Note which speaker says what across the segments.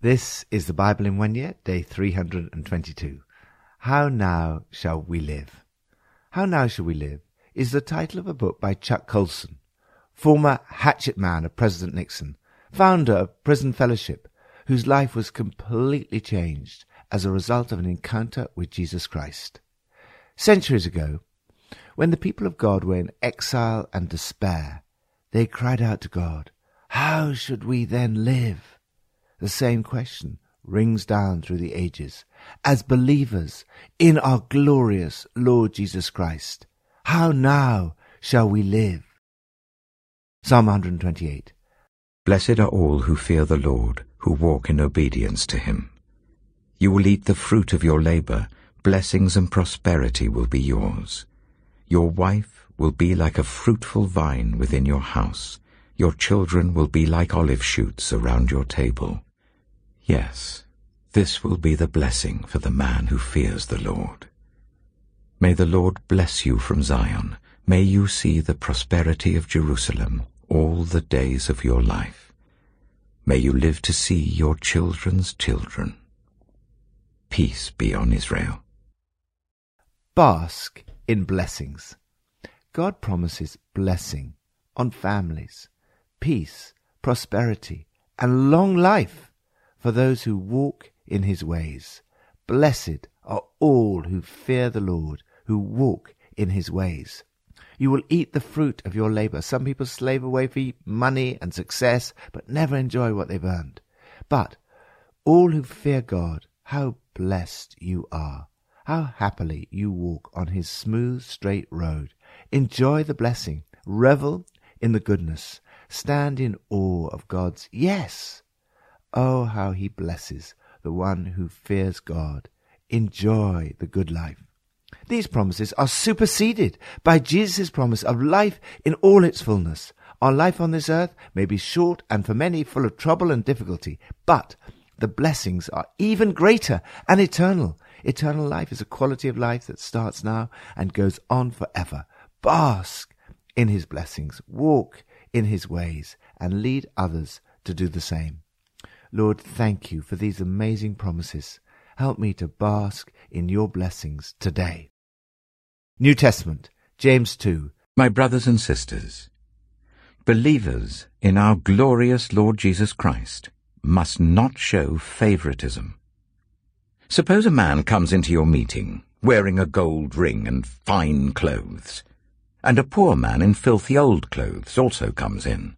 Speaker 1: This is the Bible in one year, day 322. How Now Shall We Live? How Now Shall We Live is the title of a book by Chuck Colson, former hatchet man of President Nixon, founder of Prison Fellowship, whose life was completely changed as a result of an encounter with Jesus Christ. Centuries ago, when the people of God were in exile and despair, they cried out to God, How should we then live? The same question rings down through the ages. As believers in our glorious Lord Jesus Christ, how now shall we live? Psalm 128.
Speaker 2: Blessed are all who fear the Lord, who walk in obedience to him. You will eat the fruit of your labor, blessings and prosperity will be yours. Your wife will be like a fruitful vine within your house. Your children will be like olive shoots around your table. Yes, this will be the blessing for the man who fears the Lord. May the Lord bless you from Zion. May you see the prosperity of Jerusalem all the days of your life. May you live to see your children's children. Peace be on Israel.
Speaker 1: Bask in blessings. God promises blessing on families, peace, prosperity, and long life for those who walk in his ways. Blessed are all who fear the Lord, who walk in his ways. You will eat the fruit of your labor. Some people slave away for money and success, but never enjoy what they've earned. But all who fear God, how blessed you are. How happily you walk on his smooth, straight road. Enjoy the blessing. Revel in the goodness. Stand in awe of God's yes. Oh, how he blesses the one who fears God. Enjoy the good life. These promises are superseded by Jesus' promise of life in all its fullness. Our life on this earth may be short and for many full of trouble and difficulty, but the blessings are even greater and eternal. Eternal life is a quality of life that starts now and goes on forever. Bask in his blessings, walk in his ways, and lead others to do the same. Lord, thank you for these amazing promises. Help me to bask in your blessings today. New Testament, James 2.
Speaker 2: My brothers and sisters, believers in our glorious Lord Jesus Christ must not show favoritism. Suppose a man comes into your meeting wearing a gold ring and fine clothes, and a poor man in filthy old clothes also comes in.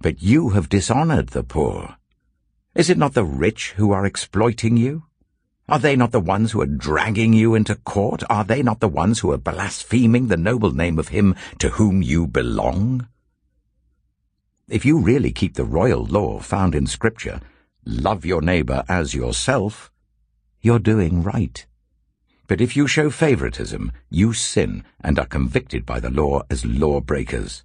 Speaker 2: But you have dishonored the poor. Is it not the rich who are exploiting you? Are they not the ones who are dragging you into court? Are they not the ones who are blaspheming the noble name of him to whom you belong? If you really keep the royal law found in Scripture, love your neighbor as yourself, you're doing right. But if you show favoritism, you sin and are convicted by the law as lawbreakers.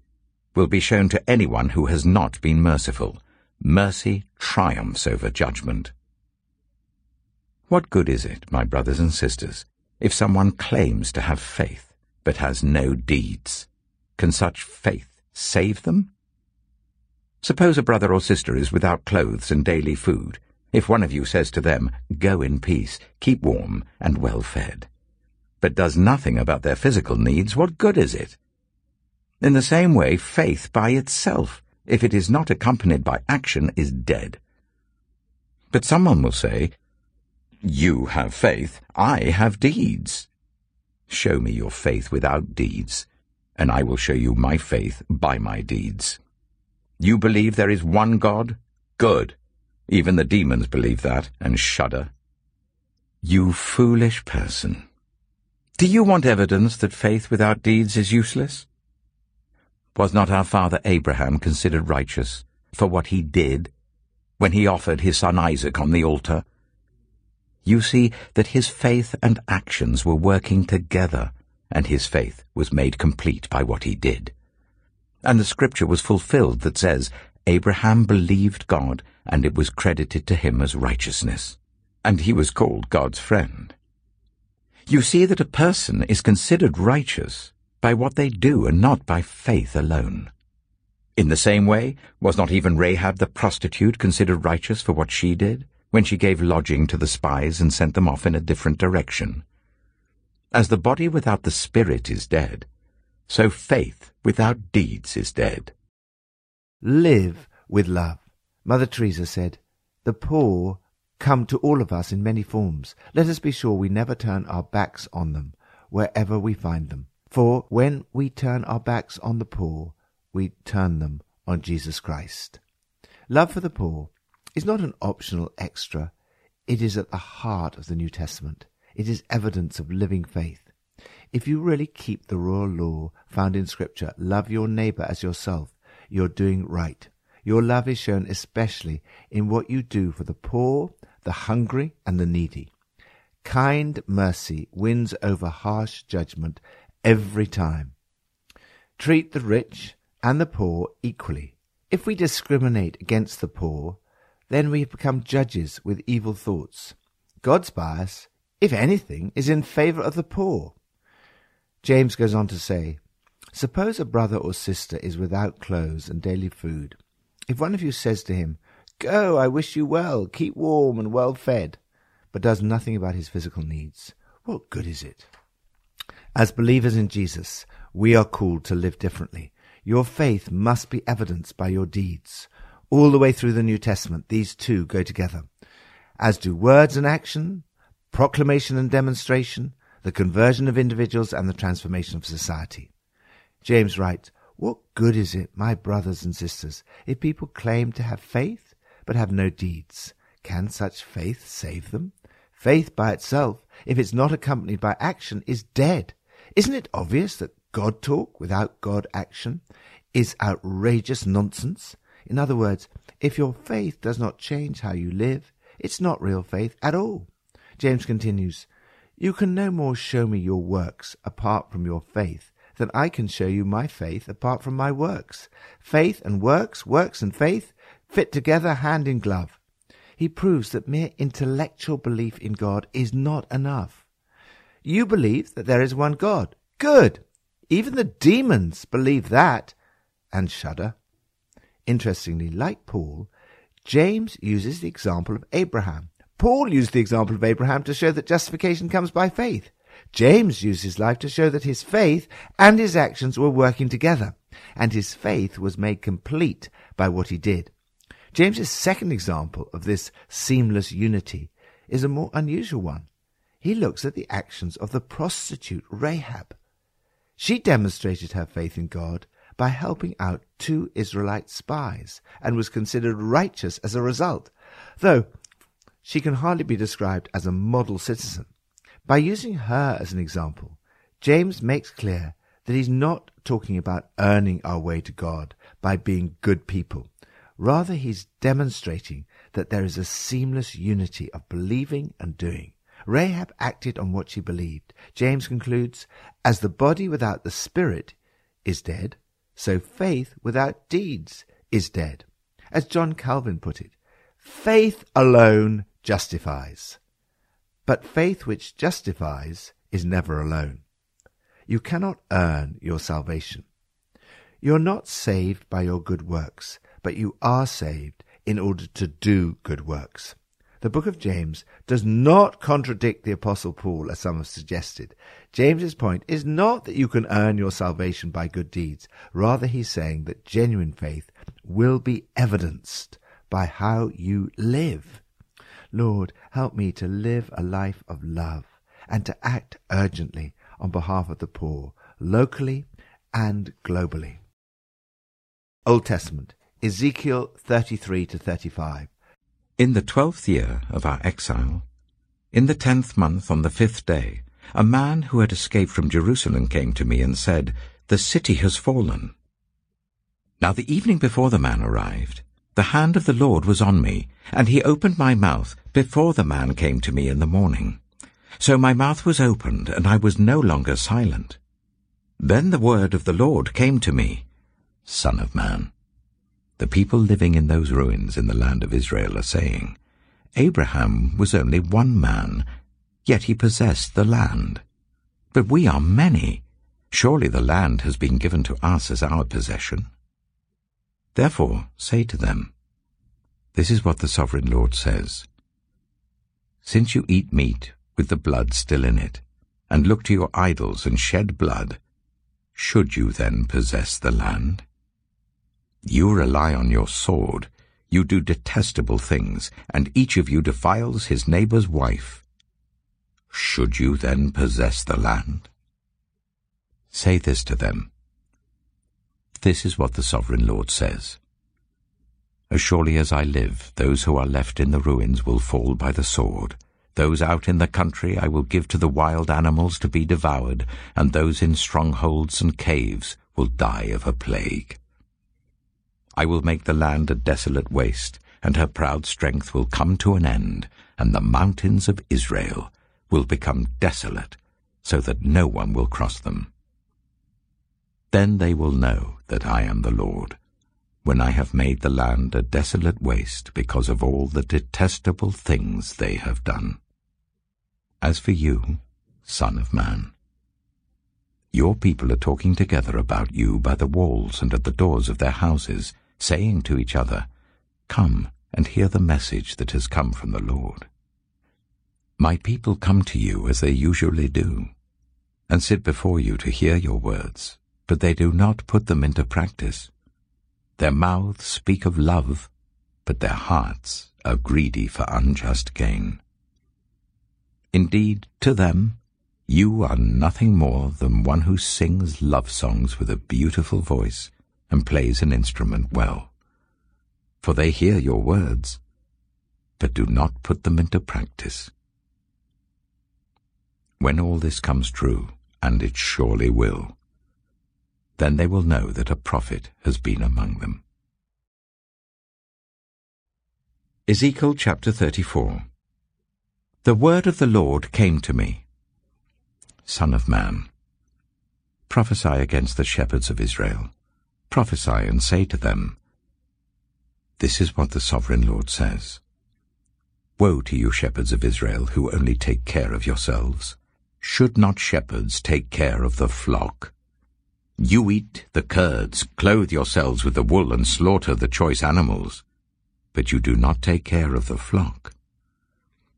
Speaker 2: will be shown to anyone who has not been merciful. Mercy triumphs over judgment. What good is it, my brothers and sisters, if someone claims to have faith, but has no deeds, can such faith save them? Suppose a brother or sister is without clothes and daily food. If one of you says to them, Go in peace, keep warm and well fed, but does nothing about their physical needs, what good is it? In the same way, faith by itself, if it is not accompanied by action, is dead. But someone will say, You have faith, I have deeds. Show me your faith without deeds, and I will show you my faith by my deeds. You believe there is one God? Good. Even the demons believe that and shudder. You foolish person. Do you want evidence that faith without deeds is useless? Was not our father Abraham considered righteous for what he did when he offered his son Isaac on the altar? You see that his faith and actions were working together, and his faith was made complete by what he did. And the scripture was fulfilled that says, Abraham believed God, and it was credited to him as righteousness. And he was called God's friend. You see that a person is considered righteous by what they do and not by faith alone. In the same way, was not even Rahab the prostitute considered righteous for what she did, when she gave lodging to the spies and sent them off in a different direction? As the body without the spirit is dead, so faith without deeds is dead.
Speaker 1: Live with love. Mother Teresa said, The poor come to all of us in many forms. Let us be sure we never turn our backs on them, wherever we find them. For when we turn our backs on the poor, we turn them on Jesus Christ. Love for the poor is not an optional extra. It is at the heart of the New Testament. It is evidence of living faith. If you really keep the royal law found in Scripture, love your neighbor as yourself, you're doing right. Your love is shown especially in what you do for the poor, the hungry, and the needy. Kind mercy wins over harsh judgment every time. Treat the rich and the poor equally. If we discriminate against the poor, then we become judges with evil thoughts. God's bias, if anything, is in favor of the poor. James goes on to say, Suppose a brother or sister is without clothes and daily food. If one of you says to him, Go, I wish you well, keep warm and well fed, but does nothing about his physical needs, what good is it? As believers in Jesus, we are called to live differently. Your faith must be evidenced by your deeds. All the way through the New Testament, these two go together, as do words and action, proclamation and demonstration, the conversion of individuals, and the transformation of society. James writes, What good is it, my brothers and sisters, if people claim to have faith but have no deeds? Can such faith save them? Faith by itself, if it's not accompanied by action, is dead. Isn't it obvious that God talk without God action is outrageous nonsense? In other words, if your faith does not change how you live, it's not real faith at all. James continues, You can no more show me your works apart from your faith than I can show you my faith apart from my works. Faith and works, works and faith fit together hand in glove. He proves that mere intellectual belief in God is not enough. You believe that there is one God. Good. Even the demons believe that and shudder. Interestingly, like Paul, James uses the example of Abraham. Paul used the example of Abraham to show that justification comes by faith. James used his life to show that his faith and his actions were working together, and his faith was made complete by what he did. James's second example of this seamless unity is a more unusual one he looks at the actions of the prostitute Rahab. She demonstrated her faith in God by helping out two Israelite spies and was considered righteous as a result, though she can hardly be described as a model citizen. By using her as an example, James makes clear that he's not talking about earning our way to God by being good people. Rather, he's demonstrating that there is a seamless unity of believing and doing. Rahab acted on what she believed. James concludes, As the body without the spirit is dead, so faith without deeds is dead. As John Calvin put it, faith alone justifies. But faith which justifies is never alone. You cannot earn your salvation. You're not saved by your good works, but you are saved in order to do good works. The book of James does not contradict the apostle Paul as some have suggested. James's point is not that you can earn your salvation by good deeds. Rather, he's saying that genuine faith will be evidenced by how you live. Lord, help me to live a life of love and to act urgently on behalf of the poor, locally and globally. Old Testament, Ezekiel 33 to 35.
Speaker 2: In the twelfth year of our exile, in the tenth month on the fifth day, a man who had escaped from Jerusalem came to me and said, The city has fallen. Now the evening before the man arrived, the hand of the Lord was on me, and he opened my mouth before the man came to me in the morning. So my mouth was opened, and I was no longer silent. Then the word of the Lord came to me, Son of man, the people living in those ruins in the land of Israel are saying, Abraham was only one man, yet he possessed the land. But we are many. Surely the land has been given to us as our possession. Therefore say to them, This is what the sovereign Lord says. Since you eat meat with the blood still in it, and look to your idols and shed blood, should you then possess the land? You rely on your sword, you do detestable things, and each of you defiles his neighbor's wife. Should you then possess the land? Say this to them. This is what the Sovereign Lord says. As surely as I live, those who are left in the ruins will fall by the sword. Those out in the country I will give to the wild animals to be devoured, and those in strongholds and caves will die of a plague. I will make the land a desolate waste, and her proud strength will come to an end, and the mountains of Israel will become desolate, so that no one will cross them. Then they will know that I am the Lord, when I have made the land a desolate waste because of all the detestable things they have done. As for you, Son of Man, your people are talking together about you by the walls and at the doors of their houses, saying to each other, Come and hear the message that has come from the Lord. My people come to you as they usually do, and sit before you to hear your words, but they do not put them into practice. Their mouths speak of love, but their hearts are greedy for unjust gain. Indeed, to them, you are nothing more than one who sings love songs with a beautiful voice and plays an instrument well. For they hear your words, but do not put them into practice. When all this comes true, and it surely will, then they will know that a prophet has been among them. Ezekiel chapter 34 The word of the Lord came to me. Son of man, prophesy against the shepherds of Israel prophesy and say to them, This is what the sovereign Lord says. Woe to you, shepherds of Israel, who only take care of yourselves. Should not shepherds take care of the flock? You eat the curds, clothe yourselves with the wool, and slaughter the choice animals, but you do not take care of the flock.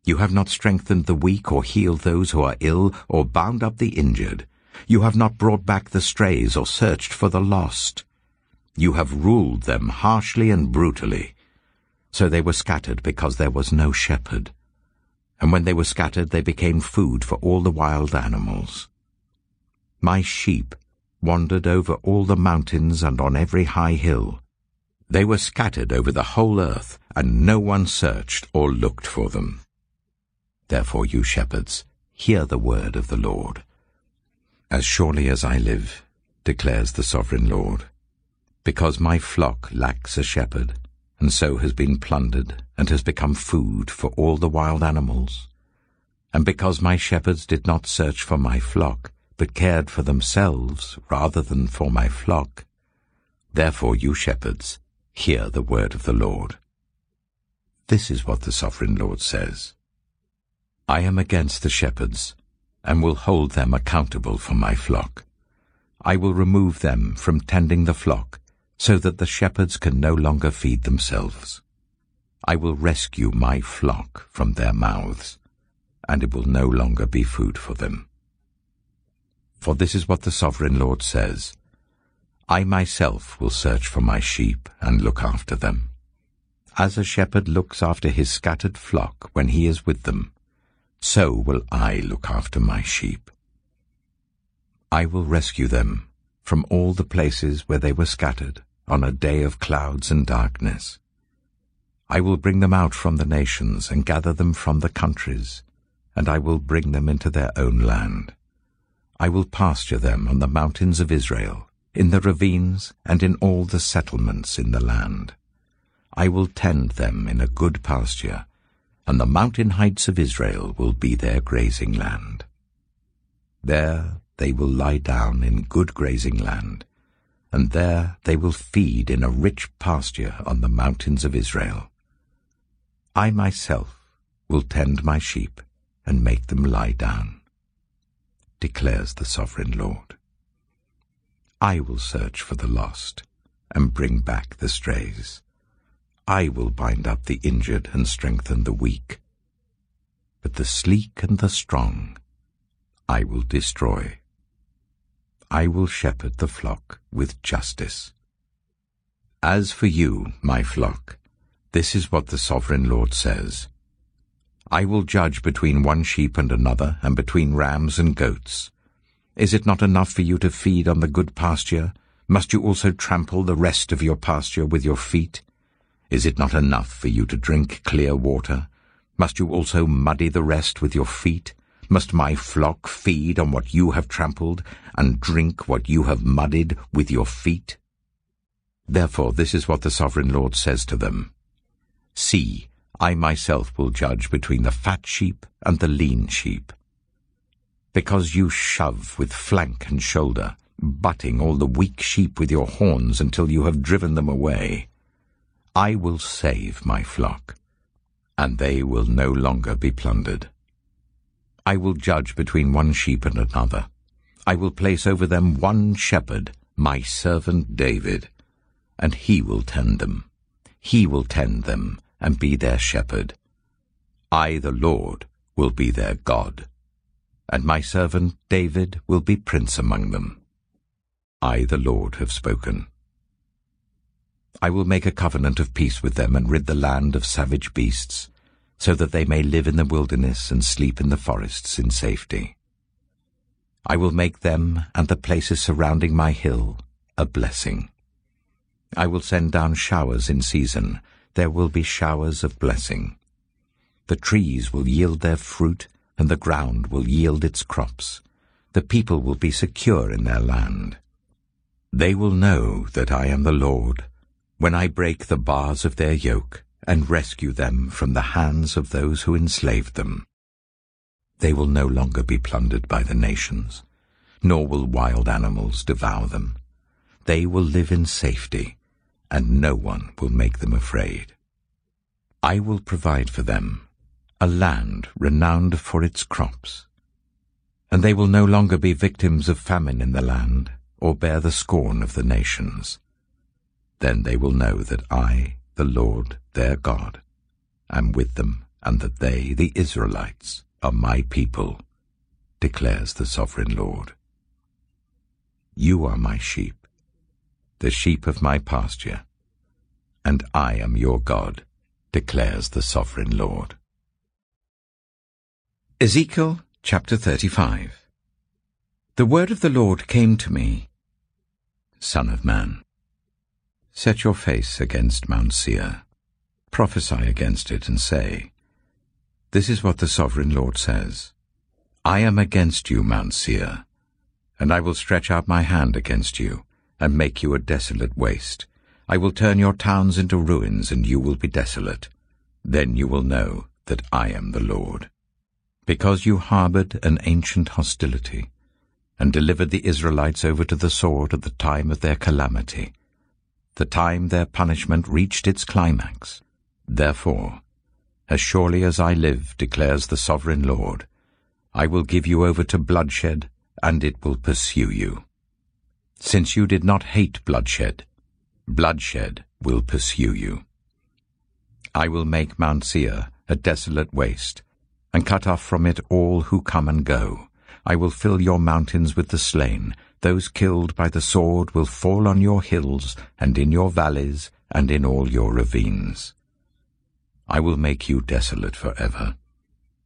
Speaker 2: You have not strengthened the weak, or healed those who are ill, or bound up the injured. You have not brought back the strays, or searched for the lost. You have ruled them harshly and brutally. So they were scattered because there was no shepherd. And when they were scattered, they became food for all the wild animals. My sheep wandered over all the mountains and on every high hill. They were scattered over the whole earth, and no one searched or looked for them. Therefore, you shepherds, hear the word of the Lord. As surely as I live, declares the sovereign Lord, because my flock lacks a shepherd, and so has been plundered, and has become food for all the wild animals. And because my shepherds did not search for my flock, but cared for themselves rather than for my flock, therefore you shepherds, hear the word of the Lord. This is what the sovereign Lord says. I am against the shepherds, and will hold them accountable for my flock. I will remove them from tending the flock, so that the shepherds can no longer feed themselves. I will rescue my flock from their mouths, and it will no longer be food for them. For this is what the Sovereign Lord says, I myself will search for my sheep and look after them. As a shepherd looks after his scattered flock when he is with them, so will I look after my sheep. I will rescue them from all the places where they were scattered on a day of clouds and darkness. I will bring them out from the nations and gather them from the countries, and I will bring them into their own land. I will pasture them on the mountains of Israel, in the ravines and in all the settlements in the land. I will tend them in a good pasture, and the mountain heights of Israel will be their grazing land. There they will lie down in good grazing land, and there they will feed in a rich pasture on the mountains of Israel. I myself will tend my sheep and make them lie down, declares the sovereign Lord. I will search for the lost and bring back the strays. I will bind up the injured and strengthen the weak. But the sleek and the strong I will destroy. I will shepherd the flock with justice. As for you, my flock, this is what the sovereign Lord says. I will judge between one sheep and another, and between rams and goats. Is it not enough for you to feed on the good pasture? Must you also trample the rest of your pasture with your feet? Is it not enough for you to drink clear water? Must you also muddy the rest with your feet? Must my flock feed on what you have trampled, and drink what you have muddied with your feet? Therefore this is what the sovereign Lord says to them. See, I myself will judge between the fat sheep and the lean sheep. Because you shove with flank and shoulder, butting all the weak sheep with your horns until you have driven them away, I will save my flock, and they will no longer be plundered. I will judge between one sheep and another. I will place over them one shepherd, my servant David, and he will tend them. He will tend them and be their shepherd. I, the Lord, will be their God, and my servant David will be prince among them. I, the Lord, have spoken. I will make a covenant of peace with them and rid the land of savage beasts, so that they may live in the wilderness and sleep in the forests in safety. I will make them and the places surrounding my hill a blessing. I will send down showers in season, there will be showers of blessing. The trees will yield their fruit, and the ground will yield its crops. The people will be secure in their land. They will know that I am the Lord, when I break the bars of their yoke and rescue them from the hands of those who enslaved them. They will no longer be plundered by the nations, nor will wild animals devour them. They will live in safety, and no one will make them afraid. I will provide for them a land renowned for its crops, and they will no longer be victims of famine in the land, or bear the scorn of the nations. Then they will know that I, the Lord their God, am with them, and that they, the Israelites, are my people, declares the sovereign Lord. You are my sheep the sheep of my pasture, and I am your God, declares the sovereign Lord. Ezekiel chapter 35 The word of the Lord came to me, Son of man, set your face against Mount Seir, prophesy against it, and say, This is what the sovereign Lord says, I am against you, Mount Seir, and I will stretch out my hand against you, and make you a desolate waste. I will turn your towns into ruins, and you will be desolate. Then you will know that I am the Lord. Because you harbored an ancient hostility, and delivered the Israelites over to the sword at the time of their calamity, the time their punishment reached its climax. Therefore, as surely as I live, declares the sovereign Lord, I will give you over to bloodshed, and it will pursue you. Since you did not hate bloodshed, bloodshed will pursue you. I will make Mount Seir a desolate waste, and cut off from it all who come and go. I will fill your mountains with the slain. Those killed by the sword will fall on your hills, and in your valleys, and in all your ravines. I will make you desolate forever.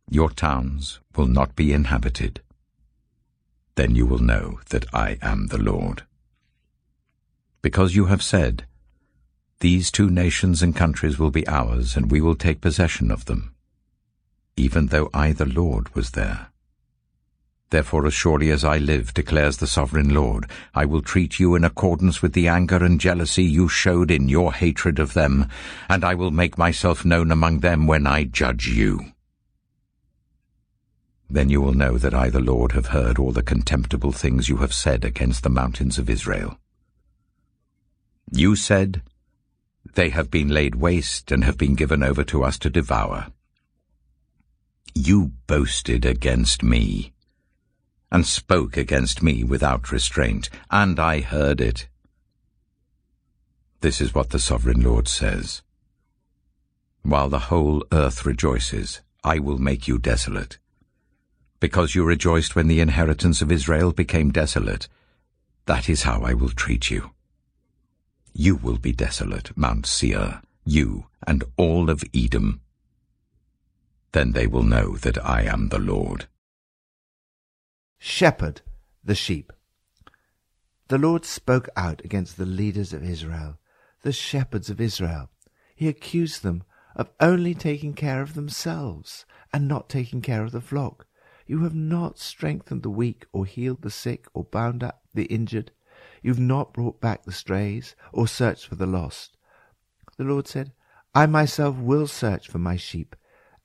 Speaker 2: Your towns will not be inhabited. Then you will know that I am the Lord. Because you have said, These two nations and countries will be ours, and we will take possession of them, even though I the Lord was there. Therefore, as surely as I live, declares the sovereign Lord, I will treat you in accordance with the anger and jealousy you showed in your hatred of them, and I will make myself known among them when I judge you. Then you will know that I, the Lord, have heard all the contemptible things you have said against the mountains of Israel. You said, They have been laid waste and have been given over to us to devour. You boasted against me and spoke against me without restraint, and I heard it. This is what the Sovereign Lord says. While the whole earth rejoices, I will make you desolate. Because you rejoiced when the inheritance of Israel became desolate, that is how I will treat you. You will be desolate, Mount Seir, you and all of Edom. Then they will know that I am the Lord
Speaker 1: shepherd the sheep. The Lord spoke out against the leaders of Israel, the shepherds of Israel. He accused them of only taking care of themselves and not taking care of the flock. You have not strengthened the weak or healed the sick or bound up the injured. You have not brought back the strays or searched for the lost. The Lord said, I myself will search for my sheep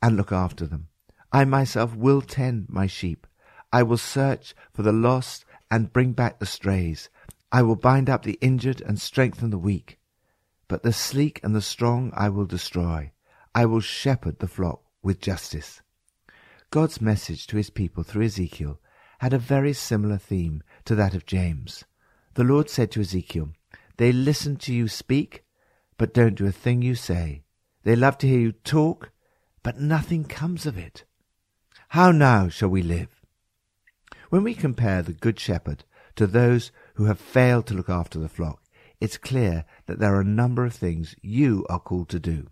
Speaker 1: and look after them. I myself will tend my sheep I will search for the lost and bring back the strays. I will bind up the injured and strengthen the weak. But the sleek and the strong I will destroy. I will shepherd the flock with justice. God's message to his people through Ezekiel had a very similar theme to that of James. The Lord said to Ezekiel, They listen to you speak, but don't do a thing you say. They love to hear you talk, but nothing comes of it. How now shall we live? When we compare the Good Shepherd to those who have failed to look after the flock, it's clear that there are a number of things you are called to do.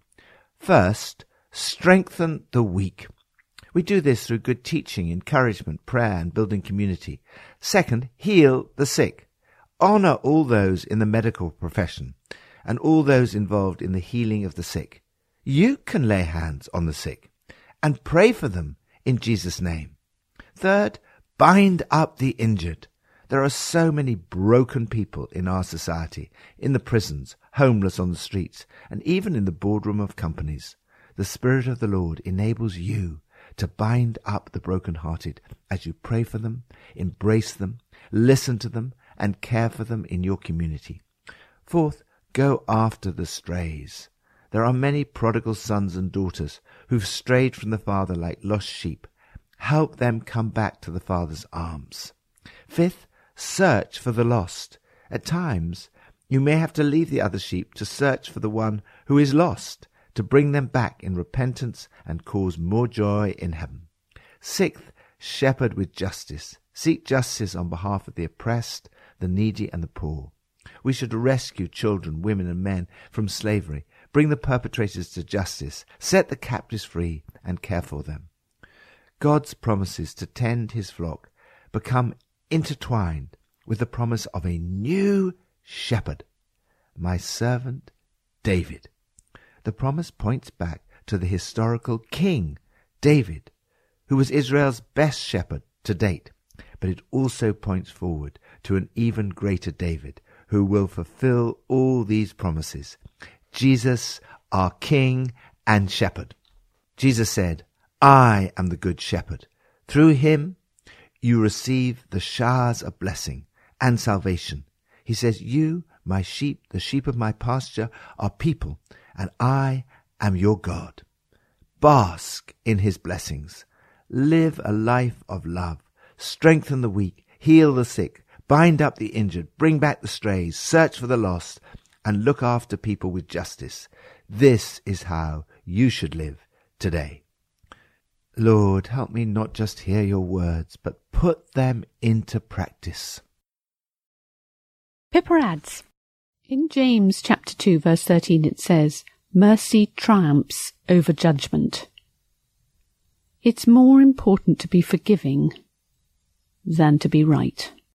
Speaker 1: First, strengthen the weak. We do this through good teaching, encouragement, prayer, and building community. Second, heal the sick. Honor all those in the medical profession and all those involved in the healing of the sick. You can lay hands on the sick and pray for them in Jesus' name. Third, Bind up the injured. There are so many broken people in our society, in the prisons, homeless on the streets, and even in the boardroom of companies. The Spirit of the Lord enables you to bind up the broken-hearted as you pray for them, embrace them, listen to them, and care for them in your community. Fourth, go after the strays. There are many prodigal sons and daughters who've strayed from the Father like lost sheep help them come back to the Father's arms. Fifth, search for the lost. At times, you may have to leave the other sheep to search for the one who is lost, to bring them back in repentance and cause more joy in heaven. Sixth, shepherd with justice. Seek justice on behalf of the oppressed, the needy, and the poor. We should rescue children, women, and men from slavery, bring the perpetrators to justice, set the captives free, and care for them. God's promises to tend his flock become intertwined with the promise of a new shepherd, my servant David. The promise points back to the historical king David, who was Israel's best shepherd to date, but it also points forward to an even greater David who will fulfill all these promises. Jesus, our king and shepherd. Jesus said, I am the good shepherd. Through him you receive the showers of blessing and salvation. He says, You, my sheep, the sheep of my pasture, are people, and I am your God. Bask in his blessings. Live a life of love. Strengthen the weak. Heal the sick. Bind up the injured. Bring back the strays. Search for the lost. And look after people with justice. This is how you should live today. Lord, help me not just hear your words, but put them into practice.
Speaker 3: Pippa adds, in James chapter 2 verse 13 it says, Mercy triumphs over judgment. It's more important to be forgiving than to be right.